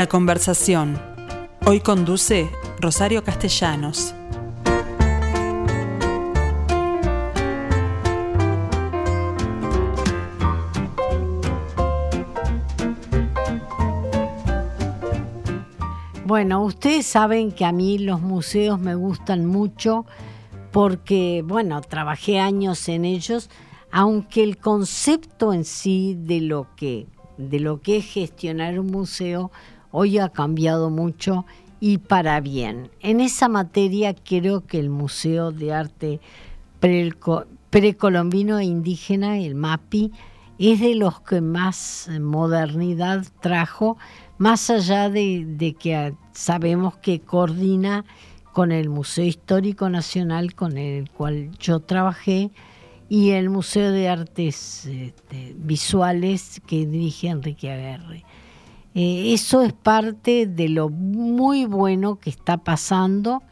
La conversación. Hoy conduce Rosario Castellanos. Bueno, ustedes saben que a mí los museos me gustan mucho porque, bueno, trabajé años en ellos, aunque el concepto en sí de lo que, de lo que es gestionar un museo hoy ha cambiado mucho y para bien. En esa materia creo que el Museo de Arte Precolombino e Indígena, el MAPI, es de los que más modernidad trajo más allá de, que sabemos que coordina con el Museo Histórico Nacional con el cual yo trabajé y el Museo de Artes este, Visuales que dirige Enrique Aguerre. Eh, eso es parte de lo muy bueno que está pasando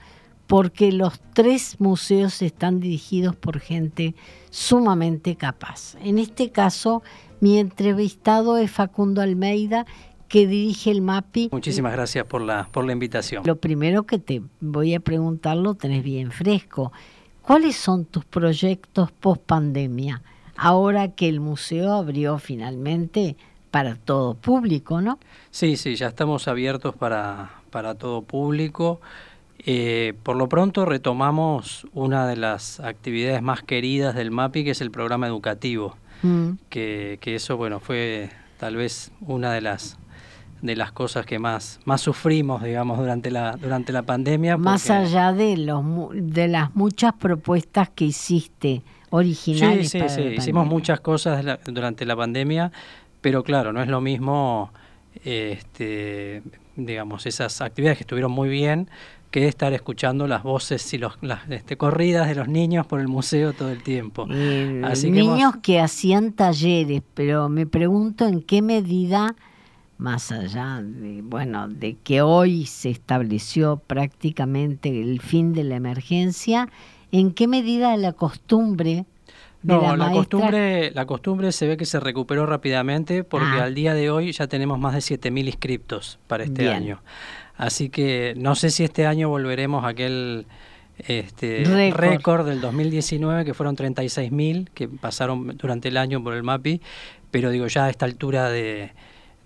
porque los tres museos están dirigidos por gente sumamente capaz. En este caso, mi entrevistado es Facundo Almeida, que dirige el MAPI. Muchísimas gracias por la, por la invitación. Lo primero que te voy a preguntar lo tenés bien fresco. ¿Cuáles son tus proyectos post pandemia? Ahora que el museo abrió finalmente para todo público, ¿no? Sí, sí, ya estamos abiertos para, para todo público. Eh, por lo pronto retomamos una de las actividades más queridas del MAPI, que es el programa educativo, mm. que, que eso, bueno, fue tal vez una de las de las cosas que más, más sufrimos, digamos, durante la, durante la pandemia. Más allá de, los, de las muchas propuestas que hiciste originales. Sí, sí, sí, hicimos muchas cosas durante la pandemia, pero claro, no es lo mismo, este, digamos, esas actividades que estuvieron muy bien, que estar escuchando las voces y los, las este, corridas de los niños por el museo todo el tiempo. niños que hacían talleres, pero me pregunto en qué medida más allá de, bueno, de que hoy se estableció prácticamente el fin de la emergencia, ¿en qué medida la costumbre no, la, costumbre, la costumbre se ve que se recuperó rápidamente porque ah. al día de hoy ya tenemos más de 7.000 inscriptos para este año. Así que no sé si este año volveremos a aquel este récord del 2019 que fueron 36.000 que pasaron durante el año por el MAPI, pero digo ya a esta altura de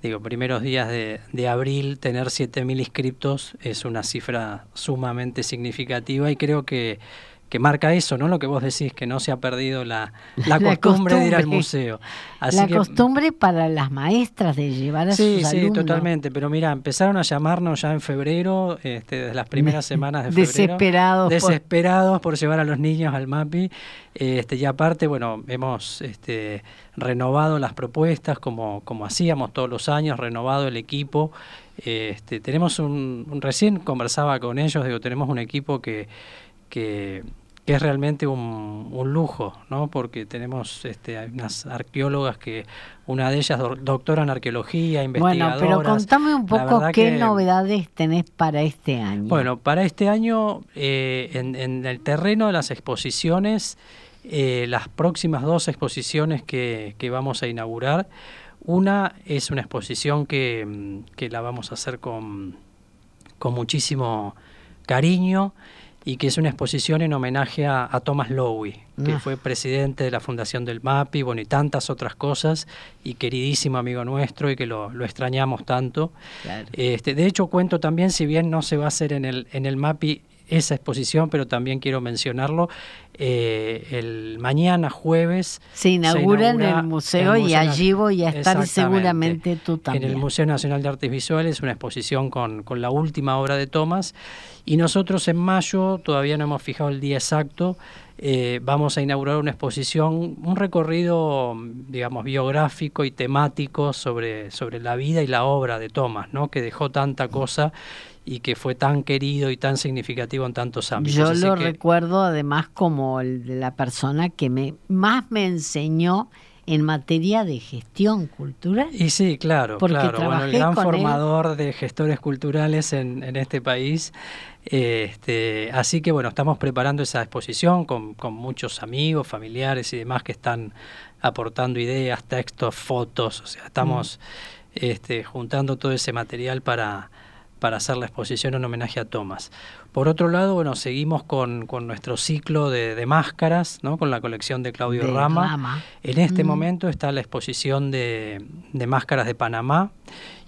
digo, primeros días de, de abril, tener 7.000 inscriptos es una cifra sumamente significativa y creo que, que marca eso, ¿no? Lo que vos decís, que no se ha perdido la, la, costumbre, de ir al museo. la costumbre para las maestras de llevar a sí, sus Sí, sí, totalmente. Pero mira, empezaron a llamarnos ya en febrero, este, desde las primeras semanas de febrero. Desesperados. Desesperados por... llevar a los niños al MAPI. Este, y aparte, bueno, hemos... Este, renovado las propuestas como, como hacíamos todos los años, renovado el equipo. Este, tenemos un, recién conversaba con ellos, digo, tenemos un equipo que, que, es realmente un, un, lujo, ¿no? Porque tenemos este, unas arqueólogas que, una de ellas doctora en arqueología, investigadoras. Bueno, pero contame un poco qué novedades tenés para este año. Bueno, para este año, eh, en, en el terreno de las exposiciones, eh, las próximas dos exposiciones que, vamos a inaugurar. Una es una exposición que, que la vamos a hacer con, con, muchísimo cariño y que es una exposición en homenaje a, Thomas Lowy, que ah. fue presidente de la Fundación del MAPI, bueno, y tantas otras cosas, y queridísimo amigo nuestro y que lo, lo extrañamos tanto. Este, de hecho, cuento también, si bien no se va a hacer en el, en el MAPI esa exposición, pero también quiero mencionarlo, eh, el mañana jueves se inaugura, en el museo, y allí voy a estar seguramente tú también. En el Museo Nacional de Artes Visuales, una exposición con, con la última obra de Tomás, y nosotros en mayo, todavía no hemos fijado el día exacto, eh, vamos a inaugurar una exposición, un recorrido, digamos, biográfico y temático sobre, sobre la vida y la obra de Tomás, ¿no? que dejó tanta cosa y que fue tan querido y tan significativo en tantos ámbitos. Yo lo recuerdo además como el de la persona que me más me enseñó en materia de gestión cultural. Y sí, claro, claro. Bueno, el gran formador de gestores culturales en, en este país. Este, así que bueno, estamos preparando esa exposición con, con muchos amigos, familiares y demás que están aportando ideas, textos, fotos. O sea, estamos. Mm este, juntando todo ese material para, para hacer la exposición en homenaje a Thomas. Por otro lado, bueno, seguimos con, nuestro ciclo de, máscaras, ¿no? con la colección de Claudio Rama. En este mm. momento está la exposición de, máscaras de Panamá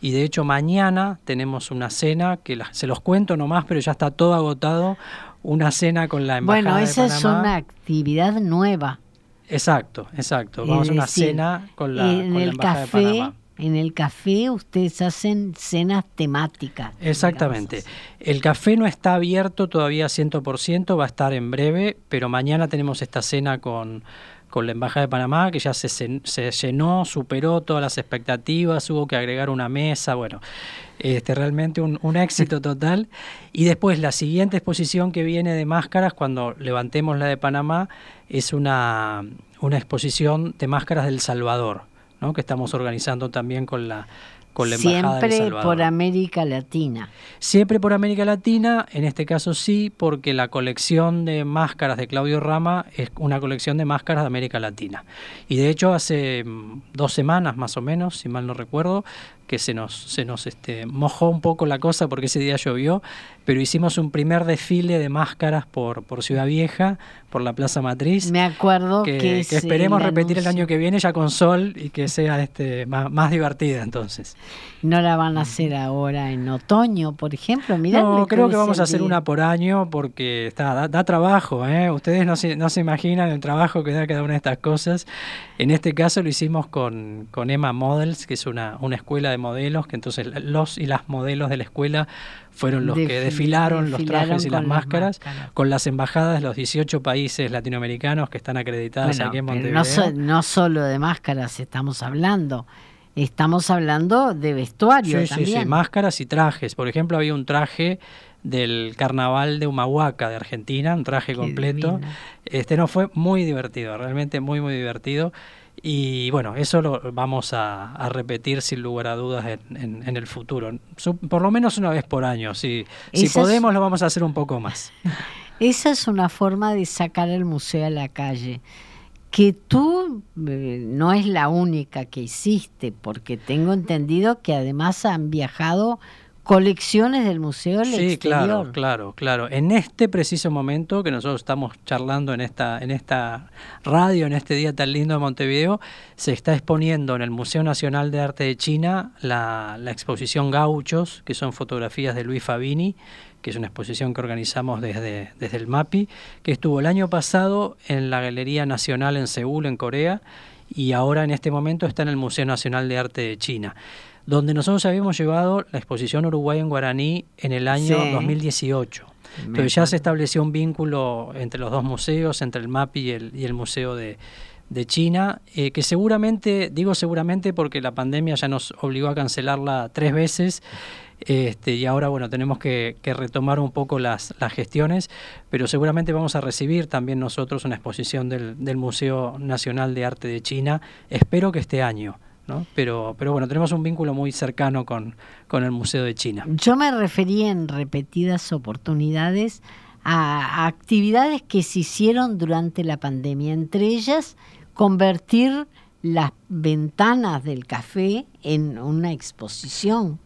y de hecho mañana tenemos una cena que se los cuento nomás, pero ya está todo agotado, una cena con la embajada Bueno, esa es una actividad nueva. Exacto, exacto. Vamos a una cena con la, en el café, En el café ustedes hacen cenas temáticas. Exactamente. El café no está abierto todavía 100%, va a estar en breve, pero mañana tenemos esta cena con, con la Embajada de Panamá, que ya se, se, llenó, superó todas las expectativas, hubo que agregar una mesa, bueno, este, realmente un, un, éxito total. Y después la siguiente exposición que viene de máscaras, cuando levantemos la de Panamá, es una, una exposición de máscaras del Salvador, ¿no? que estamos organizando también con la, con la Embajada Siempre por América Latina. Siempre por América Latina, en este caso sí, porque la colección de máscaras de Claudio Rama es una colección de máscaras de América Latina. Y de hecho hace mm, dos semanas más o menos, si mal no recuerdo, que se nos, se nos este, mojó un poco la cosa porque ese día llovió, pero hicimos un primer desfile de máscaras por, por Ciudad Vieja, por la Plaza Matriz. Me acuerdo que, esperemos repetir el año que viene ya con sol y que sea este más, más divertida entonces. ¿No la van a hacer ahora en otoño, por ejemplo? no, creo que vamos a hacer una por año porque está, da, trabajo. ¿eh? Ustedes no se, no se imaginan el trabajo que da cada una de estas cosas. En este caso lo hicimos con, con Emma Models, que es una, una escuela de modelos, que entonces los y las modelos de la escuela fueron los que desfilaron los trajes y las máscaras, con las embajadas de los 18 países latinoamericanos que están acreditadas aquí en Montevideo. No, no, solo de máscaras estamos hablando, estamos hablando de vestuario sí, también. Sí, sí, máscaras y trajes. Por ejemplo, había un traje del carnaval de Humahuaca de Argentina, un traje completo. Este no fue muy divertido, realmente muy muy divertido. Y bueno, eso lo vamos a, repetir sin lugar a dudas en, en, el futuro. Por lo menos una vez por año. Si, si podemos, lo vamos a hacer un poco más. Esa es una forma de sacar el museo a la calle. Que tú eh, no es la única que hiciste, porque tengo entendido que además han viajado colecciones del museo del sí, claro, claro, claro. En este preciso momento que nosotros estamos charlando en esta, en esta radio, en este día tan lindo de Montevideo, se está exponiendo en el Museo Nacional de Arte de China la, la exposición Gauchos, que son fotografías de Luis Fabini, que es una exposición que organizamos desde, desde el MAPI, que estuvo el año pasado en la Galería Nacional en Seúl, en Corea, y ahora en este momento está en el Museo Nacional de Arte de China donde nosotros habíamos llevado la exposición Uruguay en guaraní en el año 2018. Entonces ya se estableció un vínculo entre los dos museos, entre el MAPI y el, y el Museo de, China, eh, que seguramente, digo seguramente porque la pandemia ya nos obligó a cancelarla tres veces, este, y ahora bueno, tenemos que, retomar un poco las, las, gestiones, pero seguramente vamos a recibir también nosotros una exposición del, del Museo Nacional de Arte de China, espero que este año. Pero, pero bueno, tenemos un vínculo muy cercano con, con el Museo de China. Yo me refería en repetidas oportunidades a, actividades que se hicieron durante la pandemia, entre ellas convertir las ventanas del café en una exposición.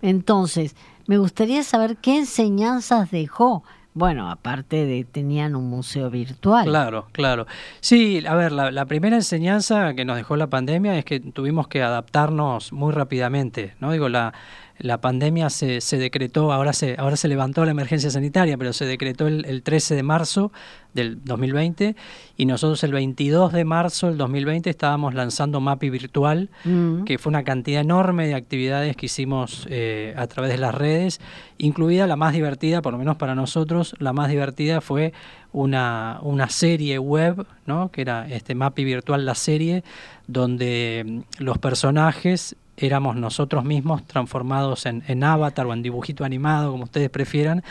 Entonces, me gustaría saber qué enseñanzas dejó bueno, aparte de tenían un museo virtual. Claro, claro. Sí, a ver, la, primera enseñanza que nos dejó la pandemia es que tuvimos que adaptarnos muy rápidamente, ¿no? Digo, la, la pandemia se, se, decretó, ahora se, ahora se levantó la emergencia sanitaria, pero se decretó el, el, 13 de marzo del 2020 y nosotros el 22 de marzo del 2020 estábamos lanzando MAPI Virtual, mm. que fue una cantidad enorme de actividades que hicimos eh, a través de las redes, incluida la más divertida, por lo menos para nosotros, la más divertida fue una, una serie web, ¿no? que era este MAPI Virtual, la serie, donde mm, los personajes éramos nosotros mismos transformados en, en, avatar o en dibujito animado, como ustedes prefieran.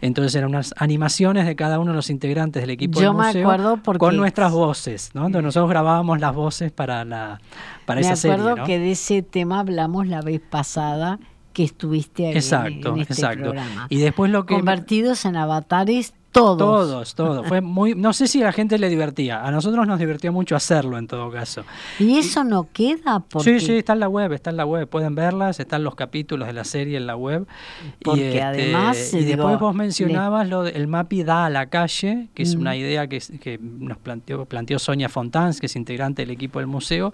Entonces eran unas animaciones de cada uno de los integrantes del equipo Yo del museo me acuerdo con nuestras voces, ¿no? Entonces nosotros grabábamos las voces para la para esa serie. Me acuerdo que de ese tema hablamos la vez pasada que estuviste ahí exacto, en, este exacto. programa. Y después lo que convertidos en avatares todos. Todos, todos. Fue muy, no sé si a la gente le divertía. A nosotros nos divertía mucho hacerlo en todo caso. ¿Y eso no queda? Porque... Sí, sí, está en la web, está en la web. Pueden verlas, están los capítulos de la serie en la web. Porque este, además. Y después vos mencionabas lo del MAPI da a la calle, que es una mm. idea que, que nos planteó, planteó Sonia Fontans, que es integrante del equipo del museo,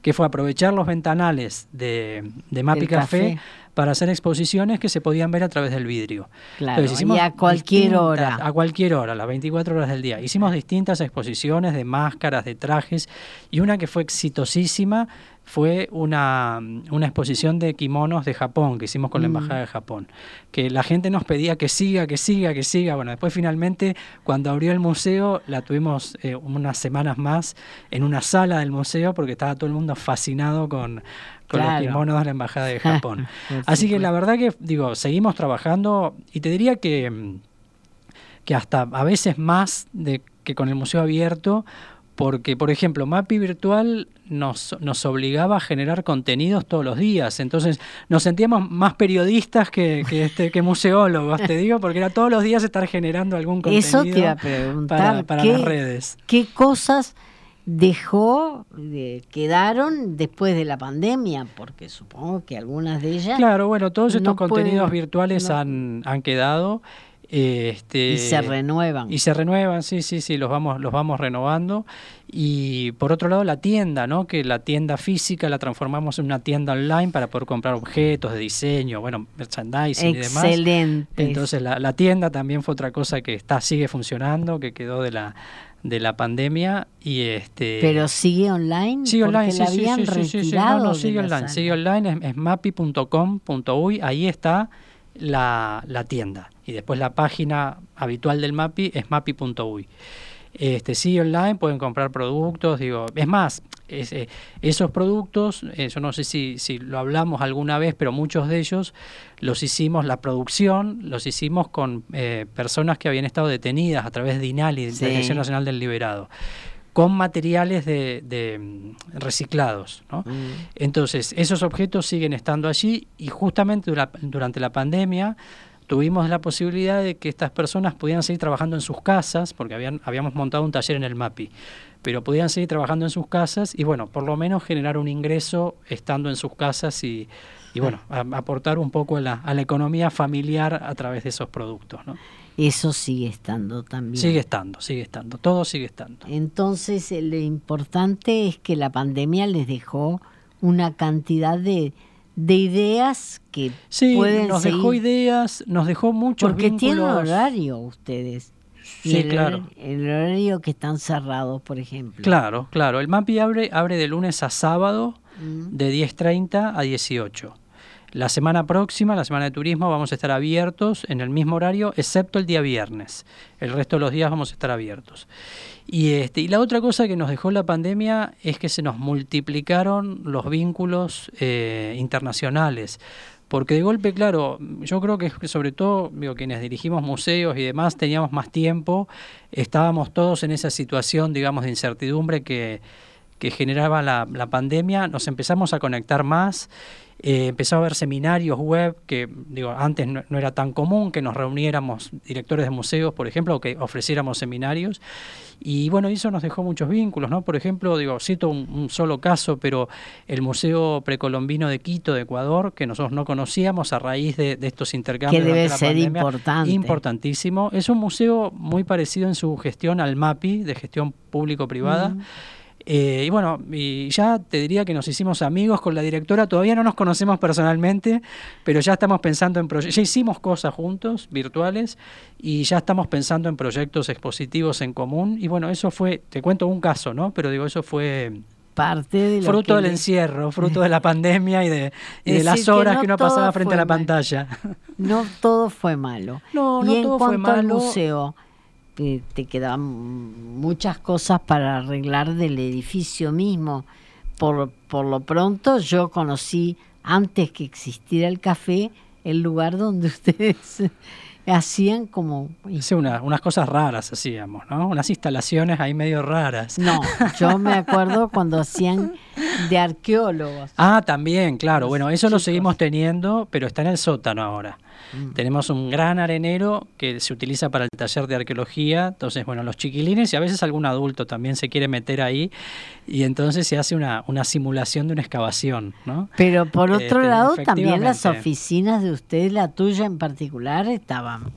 que fue aprovechar los ventanales de, de MAPI café para hacer exposiciones que se podían ver a través del vidrio. Claro, y a cualquier hora. A cualquier hora, las 24 horas del día. Hicimos distintas exposiciones de máscaras, de trajes, y una que fue exitosísima fue una, una, exposición de kimonos de Japón que hicimos con la mm. Embajada de Japón, que la gente nos pedía que siga, que siga, que siga. Bueno, después finalmente cuando abrió el museo la tuvimos eh, unas semanas más en una sala del museo porque estaba todo el mundo fascinado con, con los kimonos de la Embajada de Japón. Así que la verdad que, digo, seguimos trabajando y te diría que, que hasta a veces más de que con el museo abierto, porque, por ejemplo, MAPI Virtual nos, nos obligaba a generar contenidos todos los días. Entonces nos sentíamos más periodistas que, que, este, que museólogos, te digo, porque era todos los días estar generando algún contenido Eso te iba a preguntar, para, las redes. ¿Qué cosas dejó, quedaron después de la pandemia? Porque supongo que algunas de ellas... Claro, bueno, todos estos contenidos virtuales han, han quedado. Este, y se renuevan. Y se renuevan, sí, sí, sí, los vamos, los vamos renovando. Y por otro lado, la tienda, ¿no? Que la tienda física la transformamos en una tienda online para poder comprar objetos de diseño, bueno, merchandising y demás. Excelente. Entonces la, la, tienda también fue otra cosa que está, sigue funcionando, que quedó de la de la pandemia y este pero sigue online sigue online sí, sí, sí, sí, no, no, sigue online sigue online es, es mapi.com.uy ahí está la, la, tienda. Y después la página habitual del MAPI es mapi.uy. Este, sí, online pueden comprar productos, digo, es más, eh, esos productos, eh, yo no sé si, si lo hablamos alguna vez, pero muchos de ellos los hicimos, la producción, los hicimos con eh, personas que habían estado detenidas a través de INALI, de la Dirección Nacional del Liberado con materiales de, reciclados. ¿no? Mm. Entonces, esos objetos siguen estando allí y justamente durante la pandemia tuvimos la posibilidad de que estas personas pudieran seguir trabajando en sus casas, porque habían, habíamos montado un taller en el MAPI, pero podían seguir trabajando en sus casas y bueno, por lo menos generar un ingreso estando en sus casas y, y bueno, aportar un poco a la, a la economía familiar a través de esos productos. ¿no? Eso sigue estando también. Sigue estando, sigue estando, todo sigue estando. Entonces, lo importante es que la pandemia les dejó una cantidad de, de ideas que sí, pueden nos dejó ideas, nos dejó muchos Porque tienen horario ustedes. Sí, claro. El horario que están cerrados, por ejemplo. Claro, claro. El MAPI abre, abre de lunes a sábado mm. de 10.30 a 18. La semana próxima, la semana de turismo, vamos a estar abiertos en el mismo horario, excepto el día viernes. El resto de los días vamos a estar abiertos. Y, este, y la otra cosa que nos dejó la pandemia es que se nos multiplicaron los vínculos eh, internacionales. Porque de golpe, claro, yo creo que sobre todo digo, quienes dirigimos museos y demás teníamos más tiempo, estábamos todos en esa situación, digamos, de incertidumbre que, que generaba la, la pandemia, nos empezamos a conectar más eh, empezó a haber seminarios web que digo antes no, era tan común que nos reuniéramos directores de museos, por ejemplo, o que ofreciéramos seminarios. Y bueno, eso nos dejó muchos vínculos, ¿no? Por ejemplo, digo, cito un, solo caso, pero el Museo Precolombino de Quito, de Ecuador, que nosotros no conocíamos a raíz de, estos intercambios. Que debe ser importante. Importantísimo. Es un museo muy parecido en su gestión al MAPI, de gestión público-privada. Eh, y bueno, y ya te diría que nos hicimos amigos con la directora, todavía no nos conocemos personalmente, pero ya estamos pensando en proyectos, ya hicimos cosas juntos, virtuales, y ya estamos pensando en proyectos expositivos en común. Y bueno, eso fue, te cuento un caso, ¿no? Pero digo, eso fue parte de fruto del encierro, fruto de la pandemia y de, las horas que, uno pasaba frente a la pantalla. No todo fue malo. No, no todo fue malo. Al museo, te quedan muchas cosas para arreglar del edificio mismo. Por, por lo pronto yo conocí, antes que existiera el café, el lugar donde ustedes hacían como... Sí, unas cosas raras hacíamos, ¿no? Unas instalaciones ahí medio raras. No, yo me acuerdo cuando hacían de arqueólogos. Ah, también, claro. Bueno, eso lo seguimos teniendo, pero está en el sótano ahora. Mm. Tenemos un gran arenero que se utiliza para el taller de arqueología. Entonces, bueno, los chiquilines y a veces algún adulto también se quiere meter ahí y entonces se hace una, una simulación de una excavación, ¿no? Pero por otro este, lado, también las oficinas de usted, la tuya en particular, estaban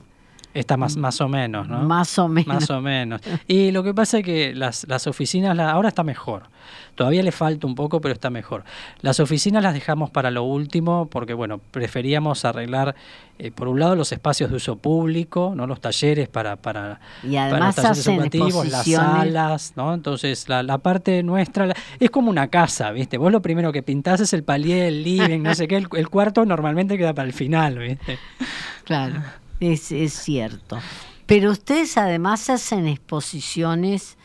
Está más, más o menos, ¿no? Más o menos. Más o menos. Y lo que pasa es que las, las oficinas, ahora está mejor. Todavía le falta un poco, pero está mejor. Las oficinas las dejamos para lo último porque, bueno, preferíamos arreglar, eh, por un lado, los espacios de uso público, no los talleres para, para, y además para los talleres educativos, las salas, ¿no? Entonces, la, la parte nuestra es como una casa, ¿viste? Vos lo primero que pintás es el palier, el living, no sé qué. El, el cuarto normalmente queda para el final, ¿viste? Claro es, es cierto. Pero ustedes además hacen exposiciones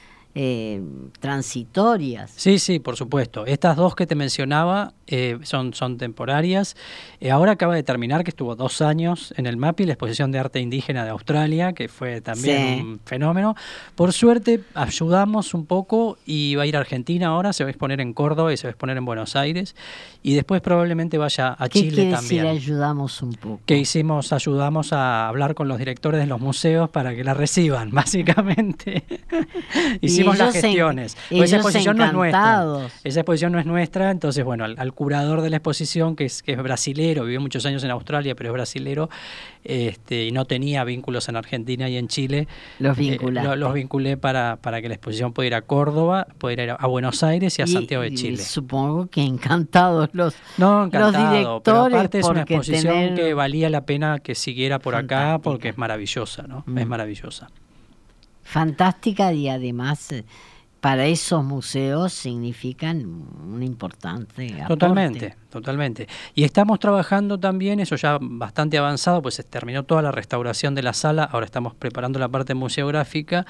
eh, transitorias. Sí, sí, por supuesto. Estas dos que te mencionaba eh, son, son temporarias. Eh, ahora acaba de terminar, que estuvo dos años en el MAPI, la exposición de arte indígena de Australia, que fue también un fenómeno. Por suerte ayudamos un poco y va a ir a Argentina ahora, se va a exponer en Córdoba y se va a exponer en Buenos Aires. Y después probablemente vaya a ¿Qué Chile también. Decir ayudamos un poco. Que hicimos, ayudamos a hablar con los directores de los museos para que la reciban, básicamente. hicimos las gestiones. Pues esa exposición no es nuestra. Esa exposición no es nuestra, entonces bueno, al, al curador de la exposición, que es, que es brasilero, vivió muchos años en Australia, pero es brasilero, este, y no tenía vínculos en Argentina y en Chile. Los eh, los vinculé para, para que la exposición pudiera ir a Córdoba, pudiera ir a Buenos Aires y a Santiago de Chile. supongo que encantados los, no, encantado, los directores. Pero aparte es una exposición que valía la pena que siguiera por acá porque es maravillosa, ¿no? Es mm. maravillosa. Fantástica y además eh, para esos museos significan un importante aporte. Totalmente, totalmente. Y estamos trabajando también, eso ya bastante avanzado, pues se terminó toda la restauración de la sala, ahora estamos preparando la parte museográfica,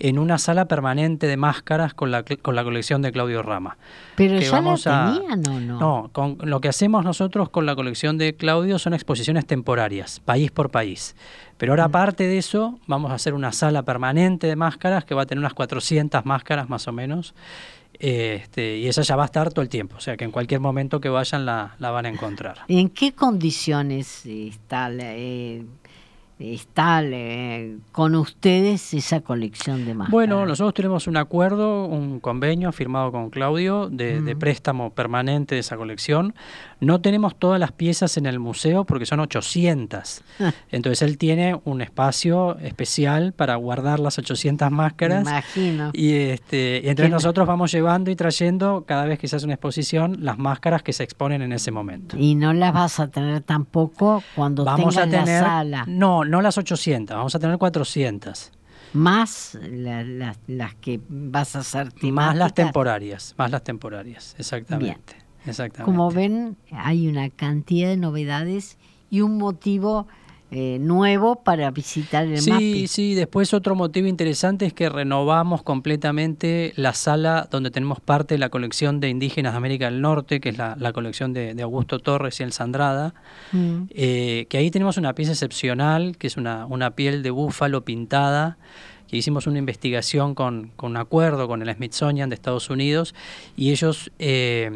en una sala permanente de máscaras con la, con la colección de Claudio Rama. Pero ya vamos la tenían o no? No, con, lo que hacemos nosotros con la colección de Claudio son exposiciones temporarias, país por país. Pero ahora, mm. aparte de eso, vamos a hacer una sala permanente de máscaras que va a tener unas 400 máscaras más o menos. Este, y esa ya va a estar todo el tiempo, o sea que en cualquier momento que vayan la, la van a encontrar. ¿En qué condiciones está eh, está eh, con ustedes esa colección de máscaras? Bueno, nosotros tenemos un acuerdo, un convenio firmado con Claudio de, de, préstamo permanente de esa colección. No tenemos todas las piezas en el museo porque son 800. Entonces él tiene un espacio especial para guardar las 800 máscaras. imagino. Y, este, y entonces nosotros vamos llevando y trayendo cada vez que se hace una exposición las máscaras que se exponen en ese momento. Y no las vas a tener tampoco cuando vamos tengas a tener, la sala. No, no las 800, vamos a tener 400. Más las que vas a hacer. Más las temporarias, más las temporarias, exactamente. exactamente. Como ven, hay una cantidad de novedades y un motivo eh, nuevo para visitar el sí, MAPI. Sí, después otro motivo interesante es que renovamos completamente la sala donde tenemos parte de la colección de indígenas de América del Norte, que es la, la colección de, de, Augusto Torres y el Sandrada, mm. eh, que ahí tenemos una pieza excepcional, que es una, una piel de búfalo pintada, que hicimos una investigación con, con, un acuerdo con el Smithsonian de Estados Unidos y ellos, eh,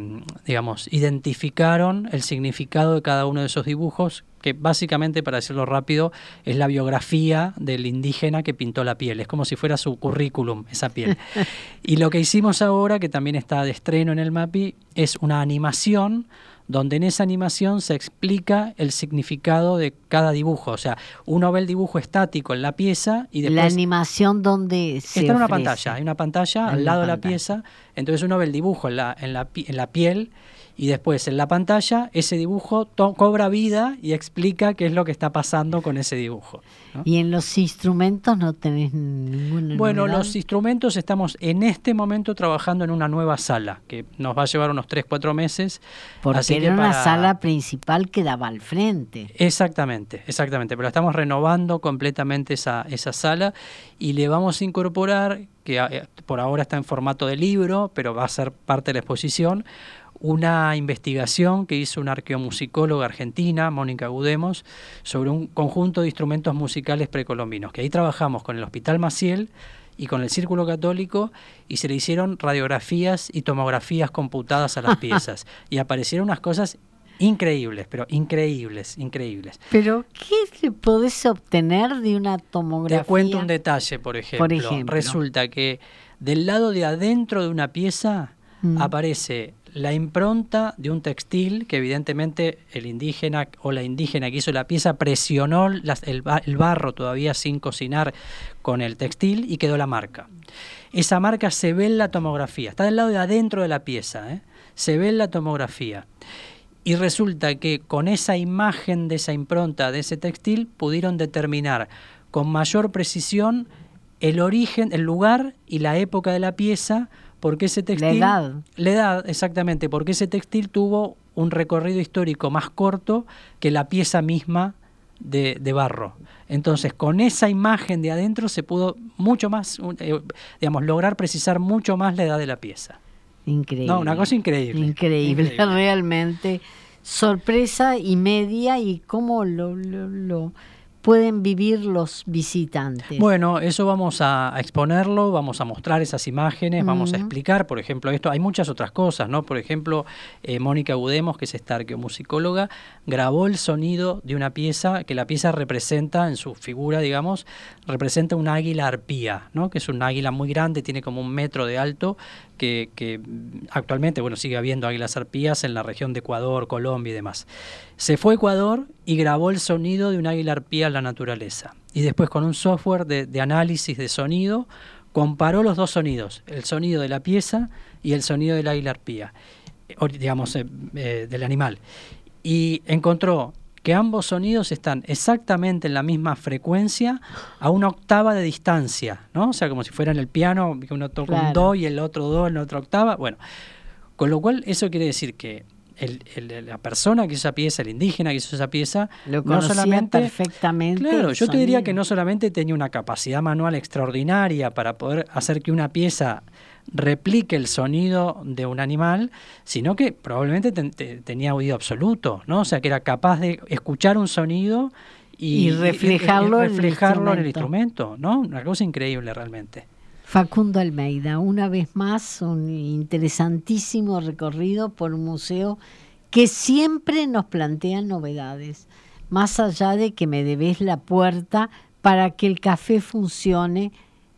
digamos, identificaron el significado de cada uno de esos dibujos que básicamente, para decirlo rápido, es la biografía del indígena que pintó la piel. Es como si fuera su currículum, esa piel. y lo que hicimos ahora, que también está de estreno en el MAPI, es una animación donde en esa animación se explica el significado de cada dibujo. O sea, uno ve el dibujo estático en la pieza y después... La animación donde se Está en una pantalla, hay una pantalla al lado de la pieza, entonces uno ve el dibujo en la, en la, en la piel y después en la pantalla ese dibujo cobra vida y explica qué es lo que está pasando con ese dibujo. ¿no? ¿Y en los instrumentos no tenés ninguna Bueno, novedad? los instrumentos estamos en este momento trabajando en una nueva sala que nos va a llevar unos 3, 4 meses. Porque así era que una sala principal que daba al frente. Exactamente, exactamente, pero estamos renovando completamente esa, esa sala y le vamos a incorporar, que eh, por ahora está en formato de libro, pero va a ser parte de la exposición, una investigación que hizo una arqueomusicóloga argentina, Mónica Gudemos, sobre un conjunto de instrumentos musicales precolombinos, que ahí trabajamos con el Hospital Maciel y con el Círculo Católico y se le hicieron radiografías y tomografías computadas a las piezas y aparecieron unas cosas increíbles, pero increíbles, increíbles. Pero ¿qué podés obtener de una tomografía? Te cuento un detalle, por ejemplo. Resulta que del lado de adentro de una pieza mm. aparece la impronta de un textil que evidentemente el indígena o la indígena que hizo la pieza presionó el, barro todavía sin cocinar con el textil y quedó la marca. Esa marca se ve en la tomografía, está del lado de adentro de la pieza, ¿eh? se ve en la tomografía. Y resulta que con esa imagen de esa impronta de ese textil pudieron determinar con mayor precisión el origen, el lugar y la época de la pieza porque ese textil... La edad. La edad, exactamente, porque ese textil tuvo un recorrido histórico más corto que la pieza misma de, barro. Entonces, con esa imagen de adentro se pudo mucho más, eh, digamos, lograr precisar mucho más la edad de la pieza. Increíble. No, una cosa increíble. Increíble, realmente. Sorpresa y media y cómo lo, lo pueden vivir los visitantes? Bueno, eso vamos a, exponerlo, vamos a mostrar esas imágenes, vamos a explicar, por ejemplo, esto. Hay muchas otras cosas, ¿no? Por ejemplo, eh, Mónica Gudemos, que es esta arqueomusicóloga, grabó el sonido de una pieza que la pieza representa, en su figura, digamos, representa un águila arpía, ¿no? Que es un águila muy grande, tiene como un metro de alto, que, que actualmente, bueno, sigue habiendo águilas arpías en la región de Ecuador, Colombia y demás. Se fue a Ecuador y grabó el sonido de un águila arpía en la naturaleza. Y después con un software de, análisis de sonido comparó los dos sonidos, el sonido de la pieza y el sonido del águila arpía, digamos, eh, eh, del animal. Y encontró que ambos sonidos están exactamente en la misma frecuencia a una octava de distancia, ¿no? O sea, como si fuera en el piano, que uno toca un do y el otro do en la otra octava. Bueno, con lo cual eso quiere decir que el, la persona que hizo esa pieza, el indígena que hizo esa pieza, no solamente perfectamente. Claro, yo te diría que no solamente tenía una capacidad manual extraordinaria para poder hacer que una pieza replique el sonido de un animal, sino que probablemente tenía oído absoluto, ¿no? O sea, que era capaz de escuchar un sonido y, reflejarlo, reflejarlo en, el instrumento, ¿no? Una cosa increíble realmente. Facundo Almeida, una vez más un interesantísimo recorrido por un museo que siempre nos plantea novedades, más allá de que me debes la puerta para que el café funcione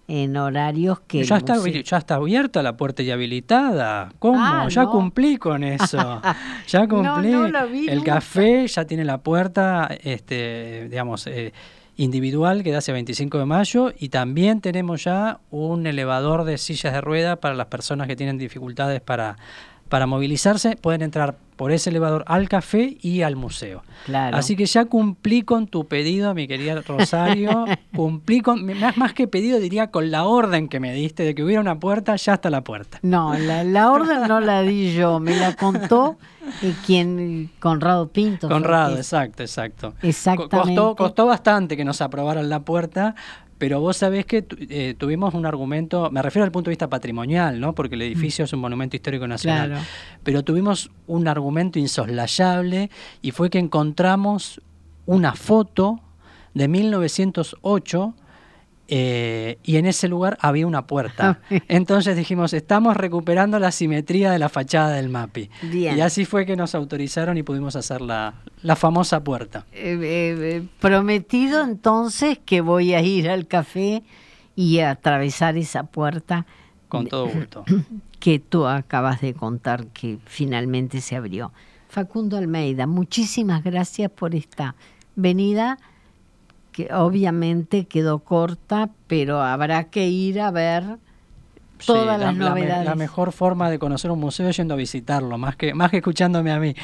en horarios que... Ya está, ya está abierta la puerta y habilitada. ¿Cómo? Ah, ya cumplí con eso. ya cumplí. el café ya tiene la puerta, este, digamos... Eh, individual que da hacia 25 de mayo y también tenemos ya un elevador de sillas de rueda para las personas que tienen dificultades para, para movilizarse. Pueden entrar por ese elevador al café y al museo. Así que ya cumplí con tu pedido, mi querida Rosario. cumplí con, más, más que pedido, diría con la orden que me diste de que hubiera una puerta, ya está la puerta. No, la, orden no la di yo, me la contó eh, quien Conrado Pinto. Conrado, exacto, exacto. Exactamente. Costó, costó bastante que nos aprobaran la puerta, pero vos sabés que eh, tuvimos un argumento, me refiero al punto de vista patrimonial, ¿no? porque el edificio es un monumento histórico nacional, pero tuvimos un argumento insoslayable y fue que encontramos una foto de 1908 eh, y en ese lugar había una puerta. Entonces dijimos, estamos recuperando la simetría de la fachada del MAPI. Y así fue que nos autorizaron y pudimos hacer la, famosa puerta. Eh, eh, prometido entonces que voy a ir al café y a atravesar esa puerta. Con todo gusto. Que tú acabas de contar que finalmente se abrió. Facundo Almeida, muchísimas gracias por esta venida que obviamente quedó corta, pero habrá que ir a ver todas las novedades. La, mejor forma de conocer un museo es yendo a visitarlo, más que, más que escuchándome a mí.